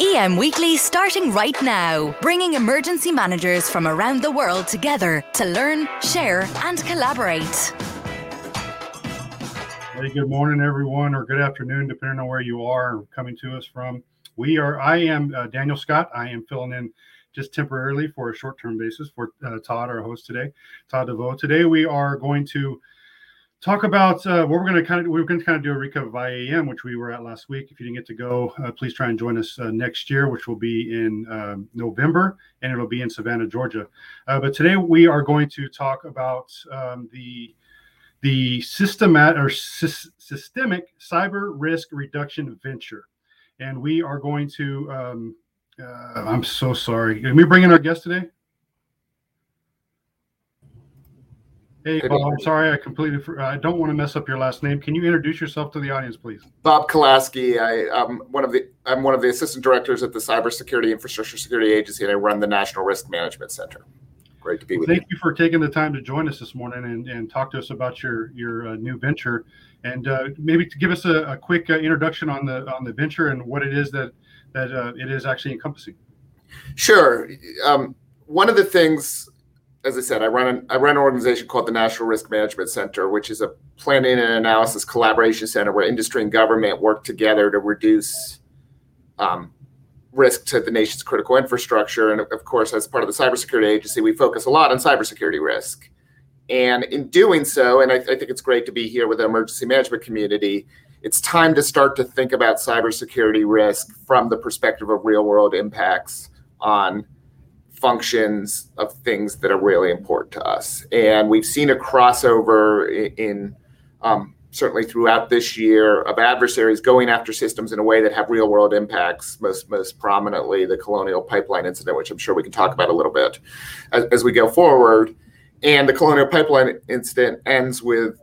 EM Weekly starting right now, bringing emergency managers from around the world together to learn, share, and collaborate. Hey, good morning, everyone, or good afternoon, depending on where you are coming to us from. We are. I am uh, Daniel Scott. I am filling in just temporarily for a short-term basis for uh, Todd, our host today, Todd DeVoe. Today we are going to talk about uh, what we're going to kind of we're going to kind of do a recap of IAEM, which we were at last week. If you didn't get to go, uh, please try and join us uh, next year, which will be in um, November, and it'll be in Savannah, Georgia. Uh, but today we are going to talk about um, the the systemat or sy- systemic cyber risk reduction venture, and we are going to. Um, uh, I'm so sorry. Can we bring in our guest today? Hey, Bob, I'm sorry, I completely. I don't want to mess up your last name. Can you introduce yourself to the audience, please? Bob Kolasky. I, am one of the. I'm one of the assistant directors at the Cybersecurity Infrastructure Security Agency, and I run the National Risk Management Center. Great to be with Thank you. Thank you for taking the time to join us this morning and, and talk to us about your your uh, new venture, and uh, maybe to give us a, a quick uh, introduction on the on the venture and what it is that that uh, it is actually encompassing. Sure. Um, one of the things as I said, I run an, I run an organization called the National Risk Management Center, which is a planning and analysis collaboration center where industry and government work together to reduce um, risk to the nation's critical infrastructure. And of course, as part of the cybersecurity agency, we focus a lot on cybersecurity risk. And in doing so, and I, I think it's great to be here with the emergency management community, it's time to start to think about cybersecurity risk from the perspective of real world impacts on functions of things that are really important to us. And we've seen a crossover in, in um, certainly throughout this year of adversaries going after systems in a way that have real world impacts, most most prominently the Colonial Pipeline incident, which I'm sure we can talk about a little bit as, as we go forward. And the Colonial Pipeline incident ends with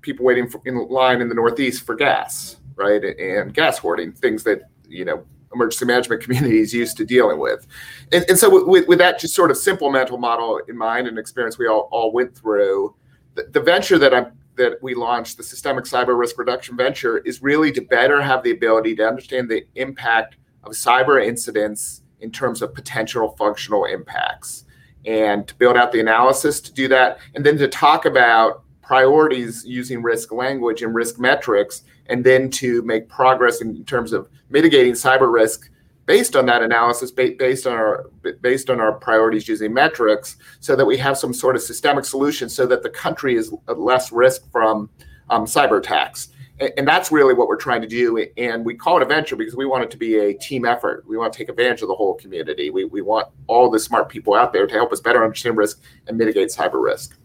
people waiting for, in line in the Northeast for gas, right? And gas hoarding, things that, you know, emergency management communities used to dealing with. And, and so, with, with, that just sort of simple mental model in mind and experience we all, all went through, the, the venture that I'm that we launched, the Systemic Cyber Risk Reduction Venture, is really to better have the ability to understand the impact of cyber incidents in terms of potential functional impacts and to build out the analysis to do that, and then to talk about priorities using risk language and risk metrics, and then to make progress in terms of mitigating cyber risk based on that analysis, based on our based on our priorities using metrics, so that we have some sort of systemic solution, so that the country is less risk from um, cyber attacks. And, and that's really what we're trying to do. And we call it a venture because we want it to be a team effort. We want to take advantage of the whole community. We, we want all the smart people out there to help us better understand risk and mitigate cyber risk.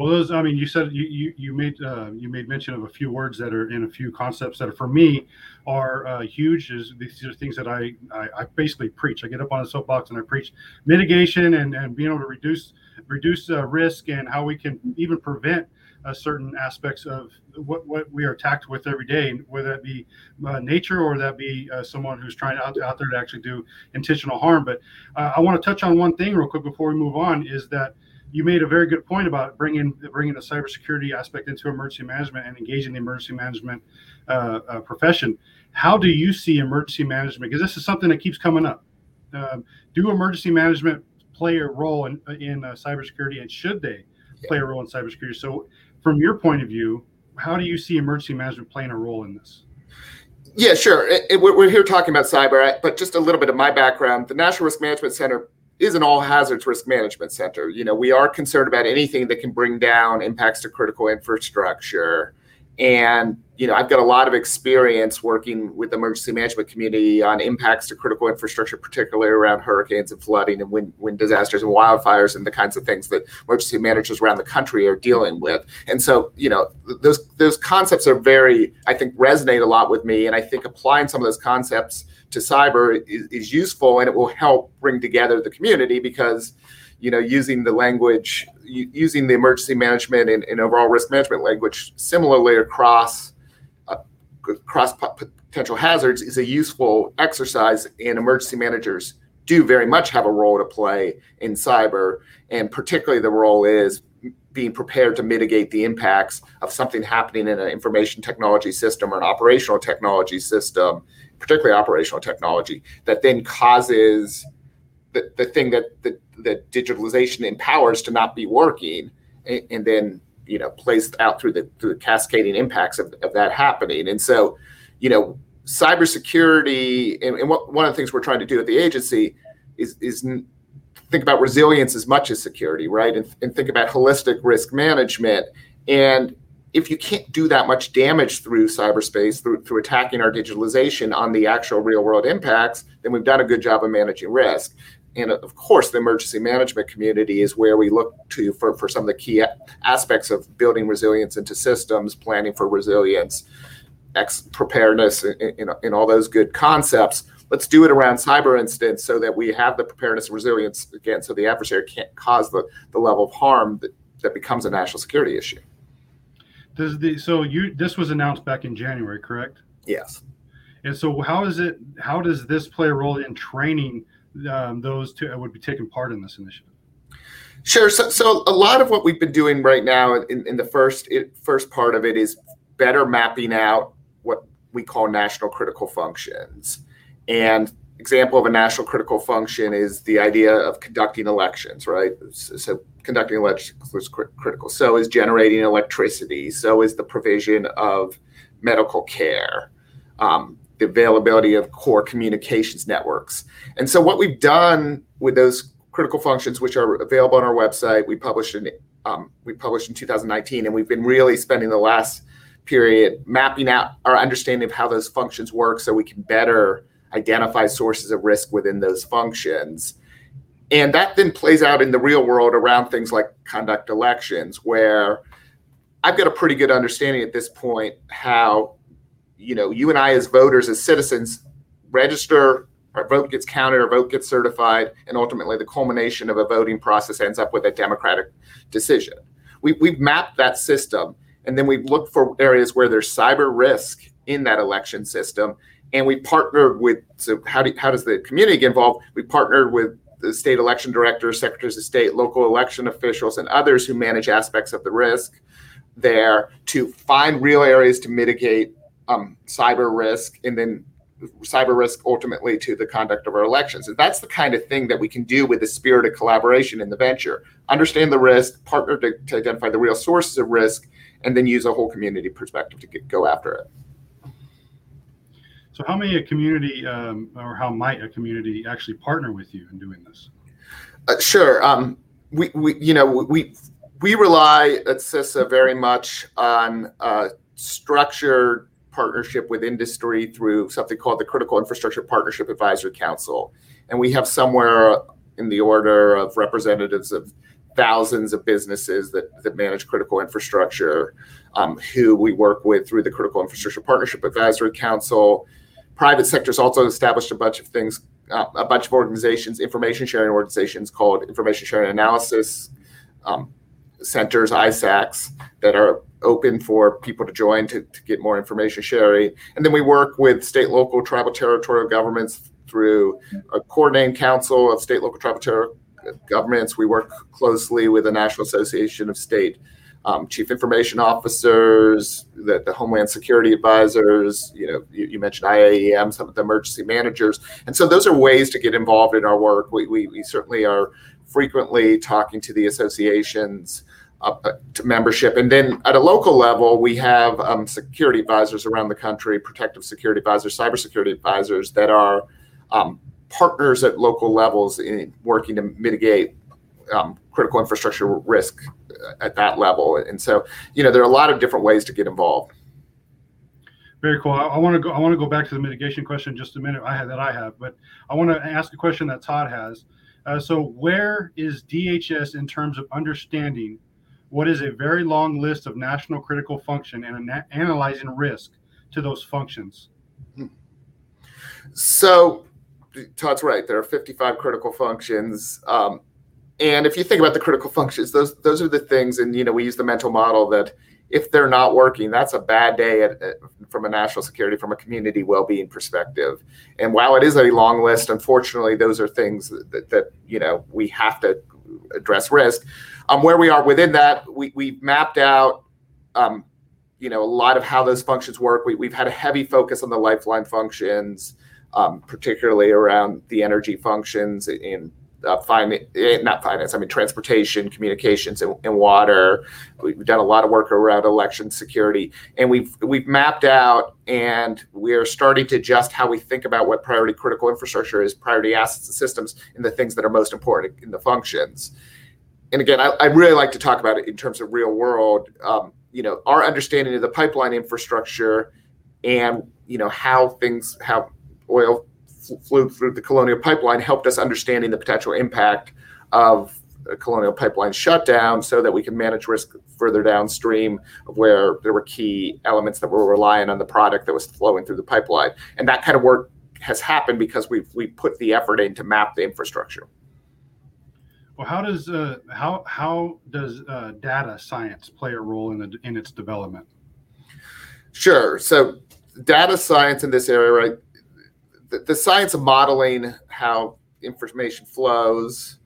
Well, those, I mean, you said you you, you made uh, you made mention of a few words that are in a few concepts that are for me are uh, huge. Is these are things that I, I, I basically preach. I get up on a soapbox and I preach mitigation and, and being able to reduce reduce uh, risk and how we can even prevent uh, certain aspects of what, what we are attacked with every day, whether that be uh, nature or that be uh, someone who's trying out, out there to actually do intentional harm. But I want to touch on one thing real quick before we move on is that you made a very good point about bringing bringing the cybersecurity aspect into emergency management and engaging the emergency management uh, uh, profession. How do you see emergency management? Because this is something that keeps coming up. Um, do emergency management play a role in in uh, cybersecurity, and should they play a role in cybersecurity? So, from your point of view, how do you see emergency management playing a role in this? Yeah, sure. It, it, we're here talking about cyber, but just a little bit of my background. The National Risk Management Center is an all hazards risk management center. You know, we are concerned about anything that can bring down impacts to critical infrastructure. And, you know, I've got a lot of experience working with the emergency management community on impacts to critical infrastructure, particularly around hurricanes and flooding and wind, wind disasters and wildfires and the kinds of things that emergency managers around the country are dealing with. And so, you know, those those concepts are very, I think, resonate a lot with me. And I think applying some of those concepts to cyber is, is useful and it will help bring together the community because you know, using the language, using the emergency management and, and overall risk management language similarly across uh, across potential hazards is a useful exercise, and emergency managers do very much have a role to play in cyber, and particularly the role is being prepared to mitigate the impacts of something happening in an information technology system or an operational technology system, particularly operational technology, that then causes the, the thing that the, the digitalization empowers to not be working and, and, then you know plays out through the through the cascading impacts of, of that happening. And so you know cybersecurity and, and what, one of the things we're trying to do at the agency is is think about resilience as much as security right? And, and think about holistic risk management. And if you can't do that much damage through cyberspace through, through attacking our digitalization on the actual real world impacts then we've done a good job of managing risk and uh, of course, the emergency management community is where we look to for, for some of the key aspects of building resilience into systems, planning for resilience, ex- preparedness, and, all those good concepts. Let's do it around cyber incidents so that we have the preparedness and resilience again, so the adversary can't cause the, the level of harm that, that becomes a national security issue. Does the so you this was announced back in January, correct? Yes. And so how is it? How does this play a role in training? Um, those two would be taking part in this initiative? Sure. So, so a lot of what we've been doing right now in, in the first it, first part of it is better mapping out what we call national critical functions. And example of a national critical function is the idea of conducting elections, right? So, so conducting elections is critical. So is generating electricity. So is the provision of medical care. Um, the availability of core communications networks. And so what we've done with those critical functions, which are available on our website, we published in um, we published in 2019, and we've been really spending the last period mapping out our understanding of how those functions work, so we can better identify sources of risk within those functions. And that then plays out in the real world around things like conduct elections, where I've got a pretty good understanding at this point how you know, you and I as voters, as citizens, register, our vote gets counted, our vote gets certified, and ultimately the culmination of a voting process ends up with a democratic decision. We, we've mapped that system, and then we've looked for areas where there's cyber risk in that election system, and we partnered with. So how do how does the community get involved? We partnered with the state election directors, secretaries of state, local election officials, and others who manage aspects of the risk there to find real areas to mitigate um, cyber risk and then cyber risk ultimately to the conduct of our elections. And that's the kind of thing that we can do with the spirit of collaboration in the venture. Understand the risk, partner to, to identify the real sources of risk, and then use a whole community perspective to get, go after it. So, how many a community, um, or how might a community actually partner with you in doing this? Uh, sure. Um, we, we, you know, we we rely at CISA very much on uh, structured partnership with industry through something called the Critical Infrastructure Partnership Advisory Council. And we have somewhere in the order of representatives of thousands of businesses that, that manage critical infrastructure um, who we work with through the Critical Infrastructure Partnership Advisory Council. Private sector's also established a bunch of things, uh, a bunch of organizations, information sharing organizations called Information Sharing Analysis um, Centers, ISACs, that are open for people to join to, to get more information sharing. And then we work with state, local, tribal, territorial governments through a coordinating council of state, local, tribal, territorial governments. We work closely with the National Association of State um, Chief Information Officers, the, the, Homeland Security Advisors. You know, you, you, mentioned IAEM, some of the emergency managers, and so those are ways to get involved in our work. We, we, we certainly are frequently talking to the associations to membership. And then at a local level, we have um, security advisors around the country, protective security advisors, cybersecurity advisors that are um, partners at local levels in working to mitigate um, critical infrastructure risk at that level. And so, you know, there are a lot of different ways to get involved. Very cool. I, I want to go. I want to go back to the mitigation question just a minute. I have that I have, but I want to ask a question that Todd has. Uh, so, where is DHS in terms of understanding what is a very long list of national critical function and ana- analyzing risk to those functions. So, Todd's right. There are 55 critical functions. Um, and if you think about the critical functions, those those are the things, and you know we use the mental model that if they're not working, that's a bad day at, at, from a national security, from a community well-being perspective. And while it is a long list, unfortunately, those are things that, that you know we have to address risk. Um, where we are within that, we we've mapped out. Um, you know, a lot of how those functions work. We, we've had a heavy focus on the lifeline functions, um, particularly around the energy functions in uh, eh, not finance, I mean transportation, communications, and, water. We've done a lot of work around election security, and we've we've mapped out, and we are starting to adjust how we think about what priority critical infrastructure is, priority assets and systems, and the things that are most important in the functions. And again, I, I really like to talk about it in terms of real world. Um, you know, our understanding of the pipeline infrastructure, and you know how things how oil flew through the Colonial Pipeline helped us understanding the potential impact of a Colonial Pipeline shutdown so that we can manage risk further downstream of where there were key elements that were relying on the product that was flowing through the pipeline. And that kind of work has happened because we've we put the effort in to map the infrastructure. Well, how does uh, how how does uh, data science play a role in the, in its development? Sure. So, data science in this area, right? the, the science of modeling how information flows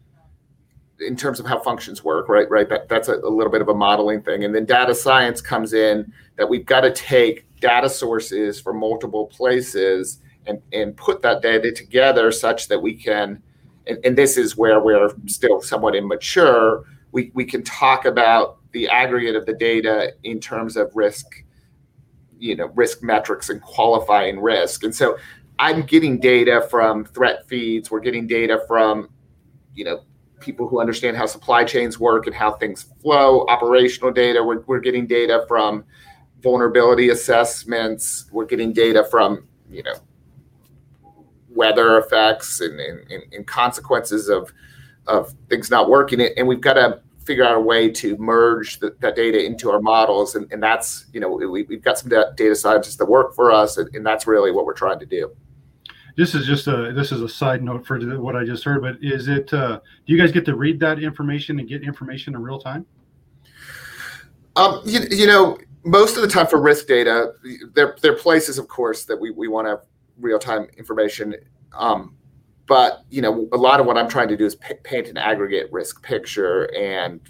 in terms of how functions work, right? Right. That, that's a, a, little bit of a modeling thing. And then data science comes in that we've got to take data sources from multiple places and, and put that data together such that we can, and, and this is where we're still somewhat immature, we, we can talk about the aggregate of the data in terms of risk, you know, risk metrics and qualifying risk. And so I'm getting data from threat feeds. We're getting data from, you know, people who understand how supply chains work and how things flow, operational data. We're, we're getting data from vulnerability assessments. We're getting data from, you know, weather effects and, and, and consequences of, of things not working. And we've got to figure out a way to merge the, that data into our models. And, and that's, you know, we, have got some data scientists that work for us, and, and that's really what we're trying to do this is just a this is a side note for what I just heard. But is it? Uh, do you guys get to read that information and get information in real time? Um, you, you know, most of the time for risk data, there there are places, of course, that we we want to real time information. Um, but you know, a lot of what I'm trying to do is p- paint an aggregate risk picture, and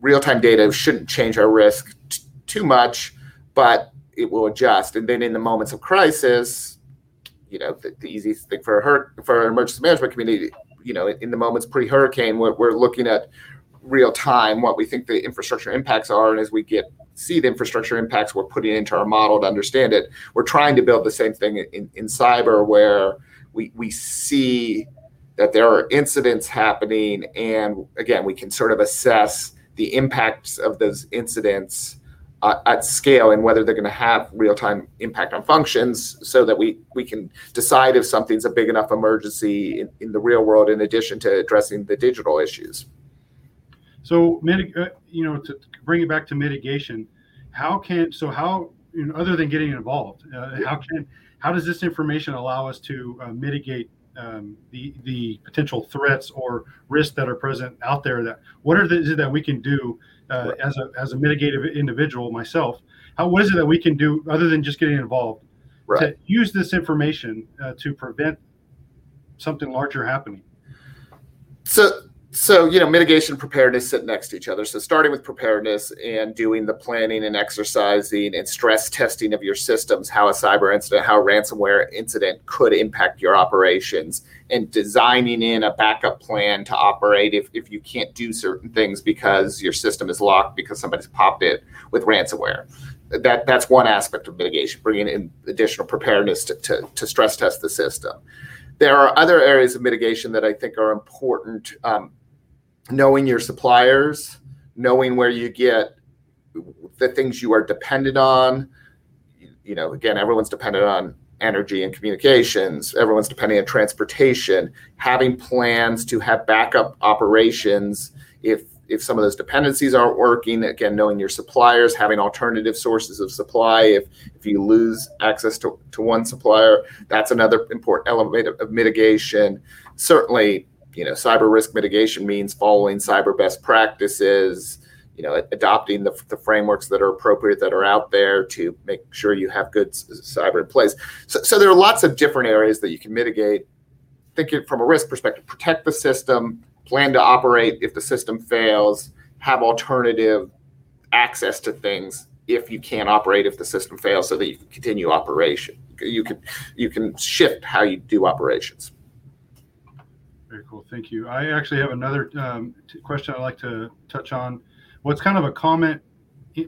real time data shouldn't change our risk t- too much, but it will adjust. And then in the moments of crisis, you know the, the easiest thing for her for our emergency management community you know in the moments pre-hurricane we're, we're looking at real time what we think the infrastructure impacts are and as we get see the infrastructure impacts we're putting into our model to understand it. We're trying to build the same thing in, in cyber where we we see that there are incidents happening and again we can sort of assess the impacts of those incidents uh, at scale and whether they're going to have real-time impact on functions so that we we can decide if something's a big enough emergency in, in the real world in addition to addressing the digital issues so uh, you know to bring it back to mitigation how can so how you know, other than getting involved uh, how can how does this information allow us to uh, mitigate um, the the potential threats or risks that are present out there that what are the that we can do uh, as a as a mitigative individual myself. How what is it that we can do other than just getting involved right. to use this information uh, to prevent something larger happening? So so you know mitigation preparedness sit next to each other so starting with preparedness and doing the planning and exercising and stress testing of your systems how a cyber incident how a ransomware incident could impact your operations and designing in a backup plan to operate if, if you can't do certain things because your system is locked because somebody's popped it with ransomware that that's one aspect of mitigation bringing in additional preparedness to, to, to stress test the system there are other areas of mitigation that I think are important. Um, knowing your suppliers, knowing where you get the things you are dependent on. You know, again, everyone's dependent on energy and communications. Everyone's depending on transportation. Having plans to have backup operations if if some of those dependencies aren't working. Again, knowing your suppliers, having alternative sources of supply. If if you lose access to, to one supplier, that's another important element of, of mitigation. Certainly, you know, cyber risk mitigation means following cyber best practices, you know, adopting the, the frameworks that are appropriate that are out there to make sure you have good cyber in place. So, so there are lots of different areas that you can mitigate. Think it from a risk perspective, protect the system, plan to operate if the system fails, have alternative access to things if you can't operate if the system fails so that you can continue operation. You can you can shift how you do operations. Very cool. Thank you. I actually have another um, t- question I'd like to touch on. What's kind of a comment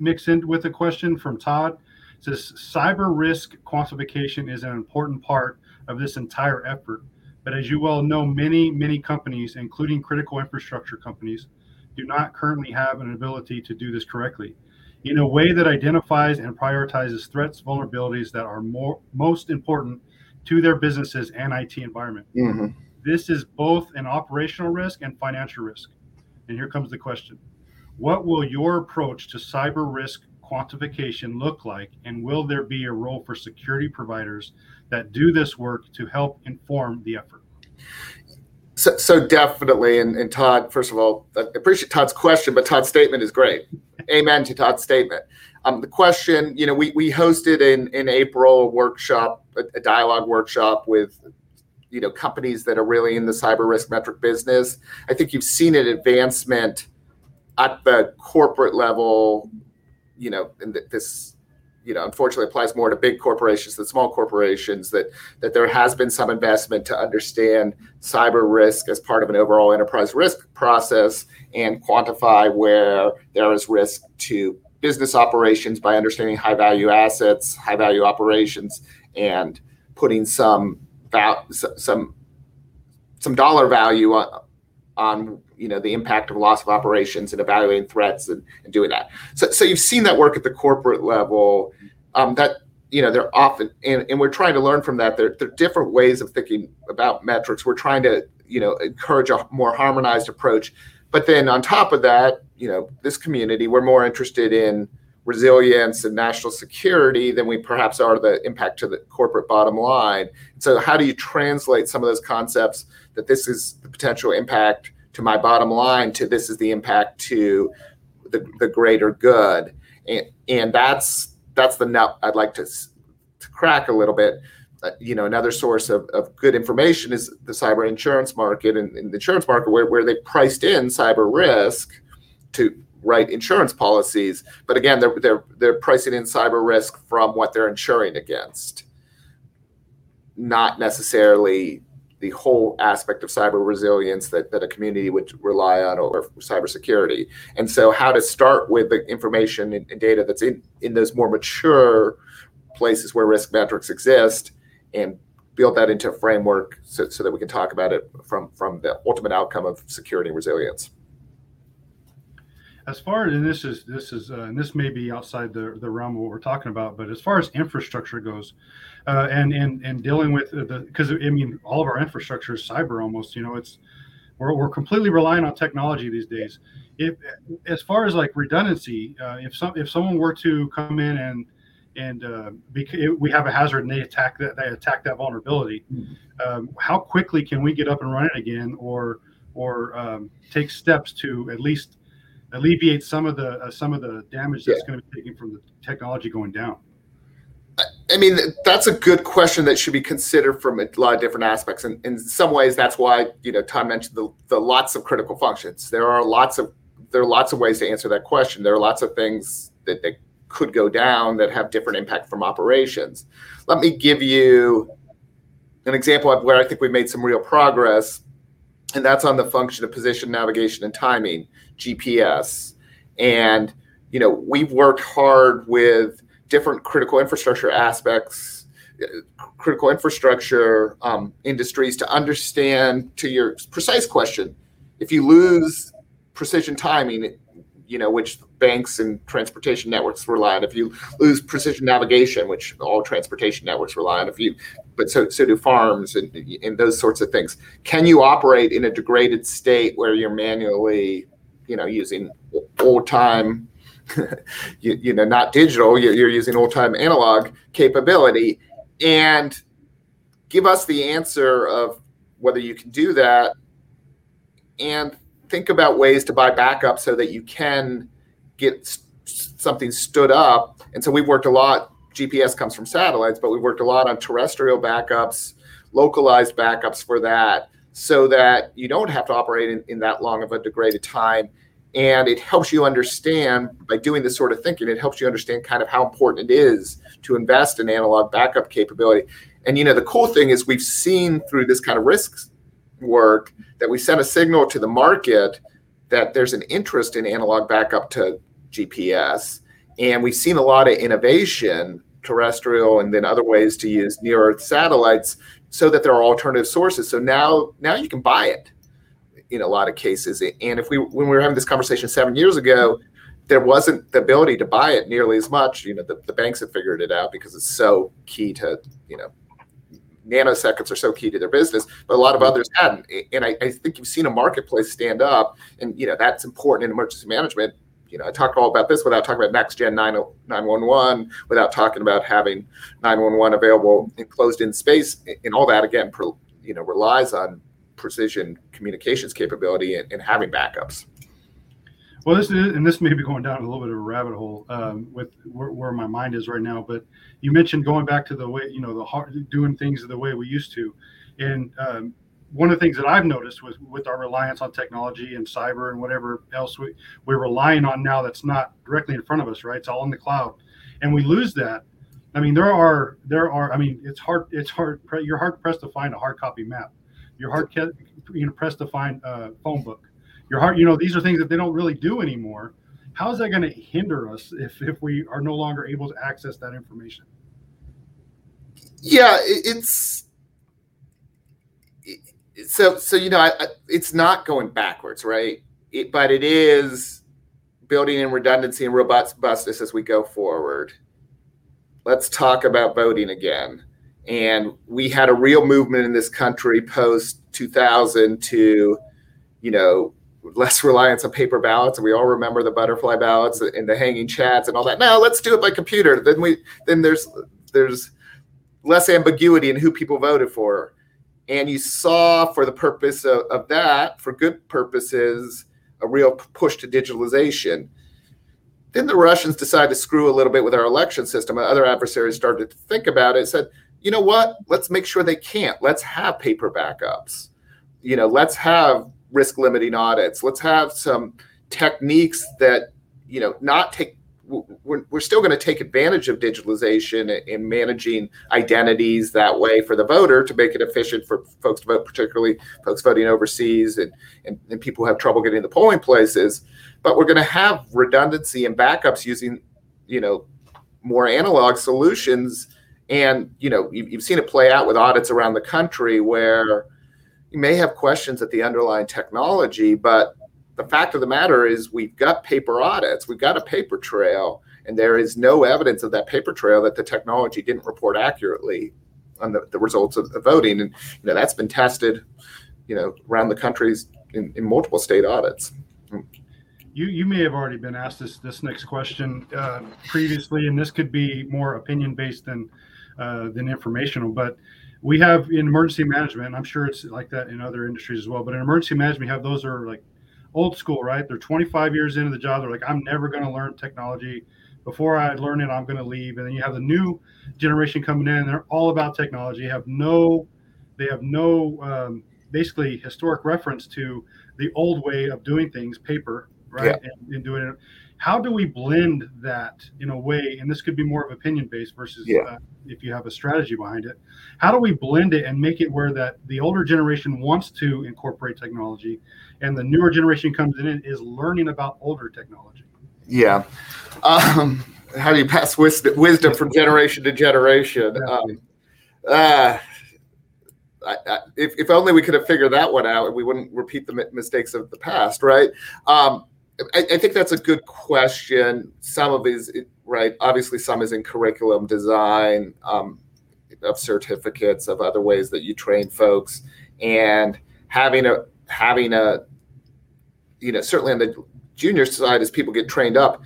mixed in with a question from Todd. It says cyber risk quantification is an important part of this entire effort. But as you well know, many, many companies, including critical infrastructure companies, do not currently have an ability to do this correctly in a way that identifies and prioritizes threats, vulnerabilities that are more most important to their businesses and IT environment. Mm-hmm. This is both an operational risk and financial risk. And here comes the question What will your approach to cyber risk quantification look like? And will there be a role for security providers that do this work to help inform the effort? So, so definitely, and, and Todd, first of all, I appreciate Todd's question, but Todd's statement is great. Amen to Todd's statement. Um, the question, you know, we, we hosted in, in April a workshop, a, a dialogue workshop with you know companies that are really in the cyber risk metric business. I think you've seen an advancement at the corporate level. You know, and this you know unfortunately applies more to big corporations than small corporations. That that there has been some investment to understand cyber risk as part of an overall enterprise risk process and quantify where there is risk to business operations by understanding high value assets, high value operations, and putting some val- some some dollar value on, on you know the impact of loss of operations and evaluating threats and, and doing that. So, so you've seen that work at the corporate level. Um, that you know they're often and, and we're trying to learn from that. There, there are different ways of thinking about metrics. We're trying to you know encourage a more harmonized approach. But then on top of that, you know, this community, we're more interested in resilience and national security than we perhaps are the impact to the corporate bottom line. So, how do you translate some of those concepts that this is the potential impact to my bottom line to this is the impact to the, the greater good? And, and that's that's the nut I'd like to, to crack a little bit. Uh, you know, another source of, of good information is the cyber insurance market and, and the insurance market where, where they priced in cyber risk to write insurance policies. But again, they're they're they're pricing in cyber risk from what they're insuring against, not necessarily the whole aspect of cyber resilience that, that a community would rely on or, cybersecurity. And so how to start with the information and, and data that's in, in those more mature places where risk metrics exist and build that into a framework so, so that we can talk about it from, from the ultimate outcome of security and resilience as far as and this is this is uh, and this may be outside the, the realm of what we're talking about but as far as infrastructure goes uh, and and and dealing with the because i mean all of our infrastructure is cyber almost you know it's we're, we're completely relying on technology these days if as far as like redundancy uh, if some if someone were to come in and and uh, we have a hazard and they attack that they attack that vulnerability mm-hmm. um, how quickly can we get up and running again or or um, take steps to at least alleviate some of the uh, some of the damage that's yeah. going to be taken from the technology going down? I mean, that's a good question that should be considered from a lot of different aspects. And in some ways, that's why you know Tom mentioned the, the lots of critical functions. There are lots of there are lots of ways to answer that question. There are lots of things that, that could go down that have different impact from operations. Let me give you an example of where I think we made some real progress and that's on the function of position, navigation, and timing, GPS. And you know, we've worked hard with different critical infrastructure aspects, critical infrastructure um, industries to understand. To your precise question, if you lose precision timing, you know, which banks and transportation networks rely on. If you lose precision navigation, which all transportation networks rely on, if you but so so do farms and, and those sorts of things. Can you operate in a degraded state where you're manually, you know, using old time, you, you know, not digital, you're, you're using old time analog capability, and give us the answer of whether you can do that and think about ways to buy backup so that you can get something stood up. And so we've worked a lot. GPS comes from satellites, but we've worked a lot on terrestrial backups, localized backups for that, so that you don't have to operate in, in that long of a degraded time. And it helps you understand by doing this sort of thinking, it helps you understand kind of how important it is to invest in analog backup capability. And you know, the cool thing is we've seen through this kind of risks work that we sent a signal to the market that there's an interest in analog backup to GPS. And we've seen a lot of innovation, terrestrial and then other ways to use near Earth satellites so that there are alternative sources. So now now you can buy it in a lot of cases. And if we when we were having this conversation seven years ago, there wasn't the ability to buy it nearly as much. You know, the, the banks have figured it out because it's so key to, you know, nanoseconds are so key to their business, but a lot of others hadn't. And I, I, think you've seen a marketplace stand up, and you know that's important in emergency management. You know, I talk all about this without talking about next gen 911, without talking about having 911 available in closed in space, and all that again, you know, relies on precision communications capability and, and having backups. Well, this is, and this may be going down a little bit of a rabbit hole um, with where, where, my mind is right now. But you mentioned going back to the way, you know, the hard, doing things the way we used to, and um, one of the things that I've noticed was with our reliance on technology and cyber and whatever else we, we're relying on now that's not directly in front of us, right? It's all in the cloud, and we lose that. I mean, there are there are. I mean, it's hard. It's hard. You're hard pressed to find a hard copy map. You're hard you know pressed to find a phone book your heart you know these are things that they don't really do anymore how is that going to hinder us if if we are no longer able to access that information yeah it's so so you know I, I, it's not going backwards right? It, but it is building in redundancy and robustness as we go forward. Let's talk about voting again. And we had a real movement in this country post 2000 to you know less reliance on paper ballots. And we all remember the butterfly ballots and the hanging chads and all that. Now let's do it by computer. Then we then there's there's less ambiguity in who people voted for and you saw for the purpose of, of that for good purposes a real push to digitalization. Then the russians decided to screw a little bit with our election system. Other adversaries started to think about it said you know what? Let's make sure they can't. Let's have paper backups. You know let's have risk limiting audits. Let's have some techniques that, you know, not take we're, we're still going to take advantage of digitalization in managing identities that way for the voter to make it efficient for folks to vote, particularly folks voting overseas and, and, and people who have trouble getting to polling places. But we're going to have redundancy and backups using, you know, more analog solutions. And, you know, you've, you've seen it play out with audits around the country where you may have questions at the underlying technology, but the fact of the matter is we've got paper audits, we've got a paper trail, and there is no evidence of that paper trail that the technology didn't report accurately on the, the results of the voting. And you know that's been tested, you know, around the countries in, in multiple state audits. You, you may have already been asked this this next question uh, previously, and this could be more opinion based than uh, than informational. But we have in emergency management i'm sure it's like that in other industries as well but in emergency management we have those are like old school right? They're 25 years into the job. They're like i'm never going to learn technology. Before i learn it i'm going to leave. And then you have the new generation coming in. They're all about technology. Have no they have no um, basically historic reference to the old way of doing things paper right? Yeah. and, and doing it how do we blend that in a way and this could be more of opinion based versus yeah. uh, if you have a strategy behind it how do we blend it and make it where that the older generation wants to incorporate technology and the newer generation comes in and is learning about older technology? Yeah. Um, how do you pass wisdom, wisdom from generation to generation? Um, uh, I, I, if, if only we could have figured that one out and we wouldn't repeat the mistakes of the past right? Um, I, I, think that's a good question. Some of is right. Obviously, some is in curriculum design um, of certificates of other ways that you train folks, and having a having a you know certainly on the junior side as people get trained up,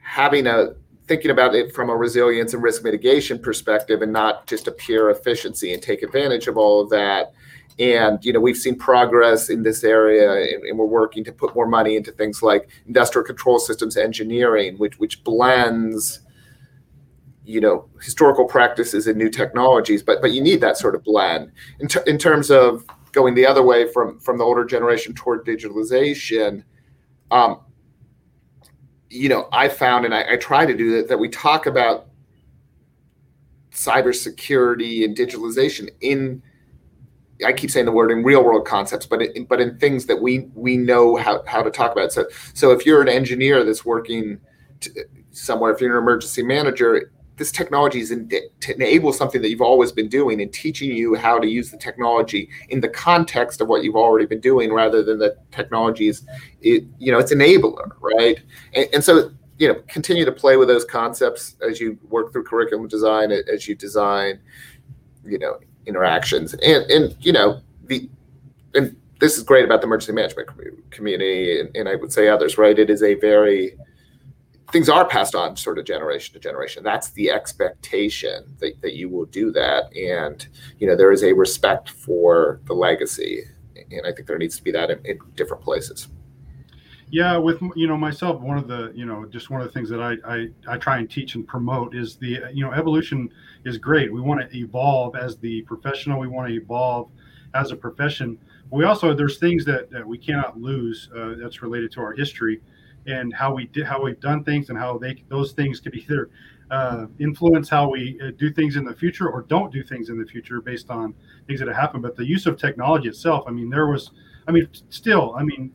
having a thinking about it from a resilience and risk mitigation perspective and not just a pure efficiency and take advantage of all of that and you know we've seen progress in this area and, and, we're working to put more money into things like industrial control systems engineering which which blends you know historical practices and new technologies. But but you need that sort of blend. In, t- in terms of going the other way from from the older generation toward digitalization um, you know i found and I, I try to do that that we talk about cybersecurity and digitalization in I keep saying the word in real world concepts, but in, but in things that we we know how, how to talk about. So so if you're an engineer that's working to, somewhere, if you're an emergency manager, this technology is in, to enable something that you've always been doing and teaching you how to use the technology in the context of what you've already been doing, rather than the technology is, it, you know, it's enabler, right? And, and so you know, continue to play with those concepts as you work through curriculum design, as you design, you know, interactions. And and you know the and this is great about the emergency management community and, and i would say others right? It is a very things are passed on sort of generation to generation. That's the expectation that, that you will do that. And you know there is a respect for the legacy and i think there needs to be that in, in different places yeah, with you know myself, one of the you know just one of the things that I, I I try and teach and promote is the you know evolution is great. We want to evolve as the professional. We want to evolve as a profession. We also there's things that, that we cannot lose uh, that's related to our history and how we did how we've done things and how they those things could either uh, influence how we uh, do things in the future or don't do things in the future based on things that have happened. But the use of technology itself, I mean, there was, I mean, still, I mean,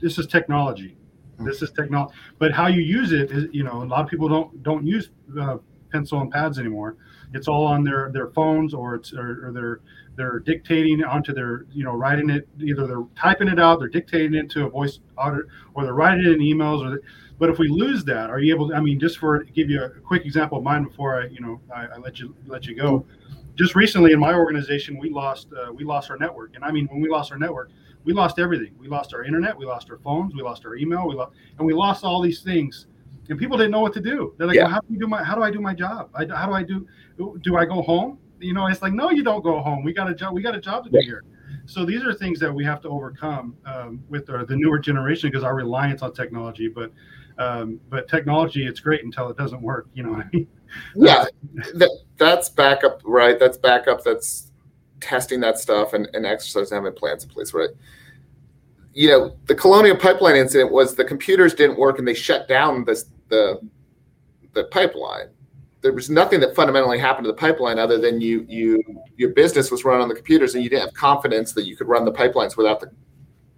this is technology. Hmm. This is technology, but how you use it is, you know, a lot of people don't don't use uh, pencil and pads anymore. It's all on their their phones or it's or, or they're they're dictating onto their you know writing it either they're typing it out they're dictating it to a voice audio or they're writing it in emails or but if we lose that are you able to i mean just for give you a quick example of mine before i you know i, I let you let you go just recently in my organization we lost uh, we lost our network and i mean when we lost our network we lost everything. We lost our internet, we lost our phones, we lost our email, we lost, and we lost all these things. And people didn't know what to do. They're like, yeah. well, how do you do my? How do I do my job? I, how do I do? Do I go home? You know, it's like, no, you don't go home. We got a job. We got a job to do here. So these are things that we have to overcome um, with our, the newer generation because our reliance on technology. But um, but technology, it's great until it doesn't work. You know what I mean? Yeah, that, that's backup, right? That's backup. That's testing that stuff and, and exercising having plans in place, right? You know, the Colonial Pipeline incident was the computers didn't work and they shut down this the the pipeline. There was nothing that fundamentally happened to the pipeline other than you you your business was run on the computers and you didn't have confidence that you could run the pipelines without the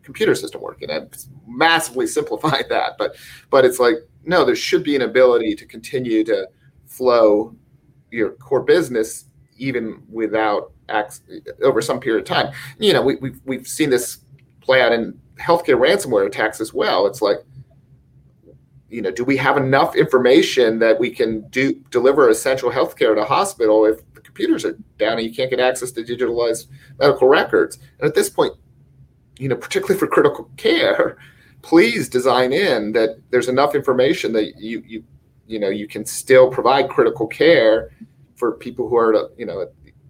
computer system working. And massively simplified that, but but it's like no, there should be an ability to continue to flow your core business even without acts over some period of time. You know, we, we've we've seen this play out in healthcare ransomware attacks as well. It's like, you know, do we have enough information that we can do deliver essential healthcare a hospital if the computers are down and you can't get access to digitalized medical records? And at this point, you know, particularly for critical care, please design in that there's enough information that you you you know you can still provide critical care for people who are you know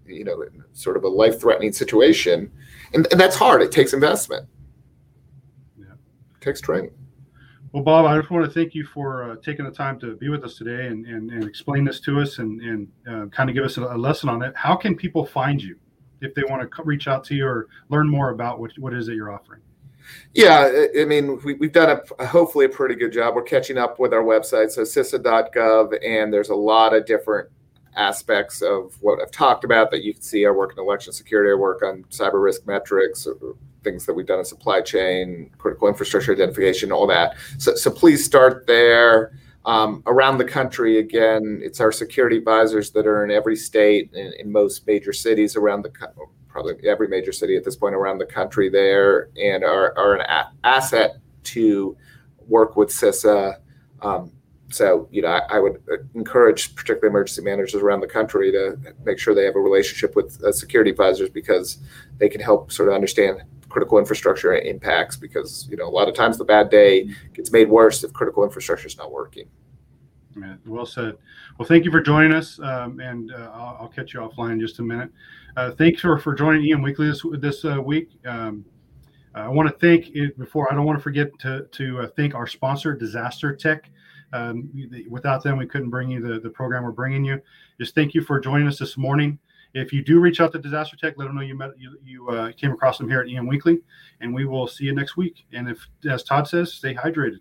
you know sort of a life threatening situation. And, and that's hard. It takes investment. Yeah. It takes training. Well bob i just want to thank you for uh, taking the time to be with us today and, and, and explain this to us and, and uh, kind of give us a, a, lesson on it. How can people find you if they want to reach out to you or learn more about what, what is it you're offering? Yeah, I mean, we, have done a, hopefully a pretty good job. We're catching up with our website, so CISA.gov, and there's a lot of different aspects of what I've talked about that you can see. I work in election security, I work on cyber risk metrics, things that we've done in supply chain, critical infrastructure identification, all that. So, so please start there. Um, around the country, again, it's our security advisors that are in every state and in most major cities around the country probably every major city at this point around the country there, and are, are an a- asset to work with CISA. Um, so, you know, I, I, would encourage particularly emergency managers around the country to make sure they have a relationship with uh, security advisors because they can help sort of understand critical infrastructure impacts because, you know, a lot of times the bad day gets made worse if critical infrastructure is not working. Yeah, well said. Well, thank you for joining us, um, and uh, I'll, I'll, catch you offline in just a minute. Uh, thanks for, for joining EM Weekly this this uh, week. Um, I want to thank before I don't want to forget to to uh, thank our sponsor, Disaster Tech. Um, without them, we couldn't bring you the, the program we're bringing you. Just thank you for joining us this morning. If you do reach out to Disaster Tech, let them know you met you, you uh, came across them here at EM Weekly, and we will see you next week. And if, as Todd says, stay hydrated.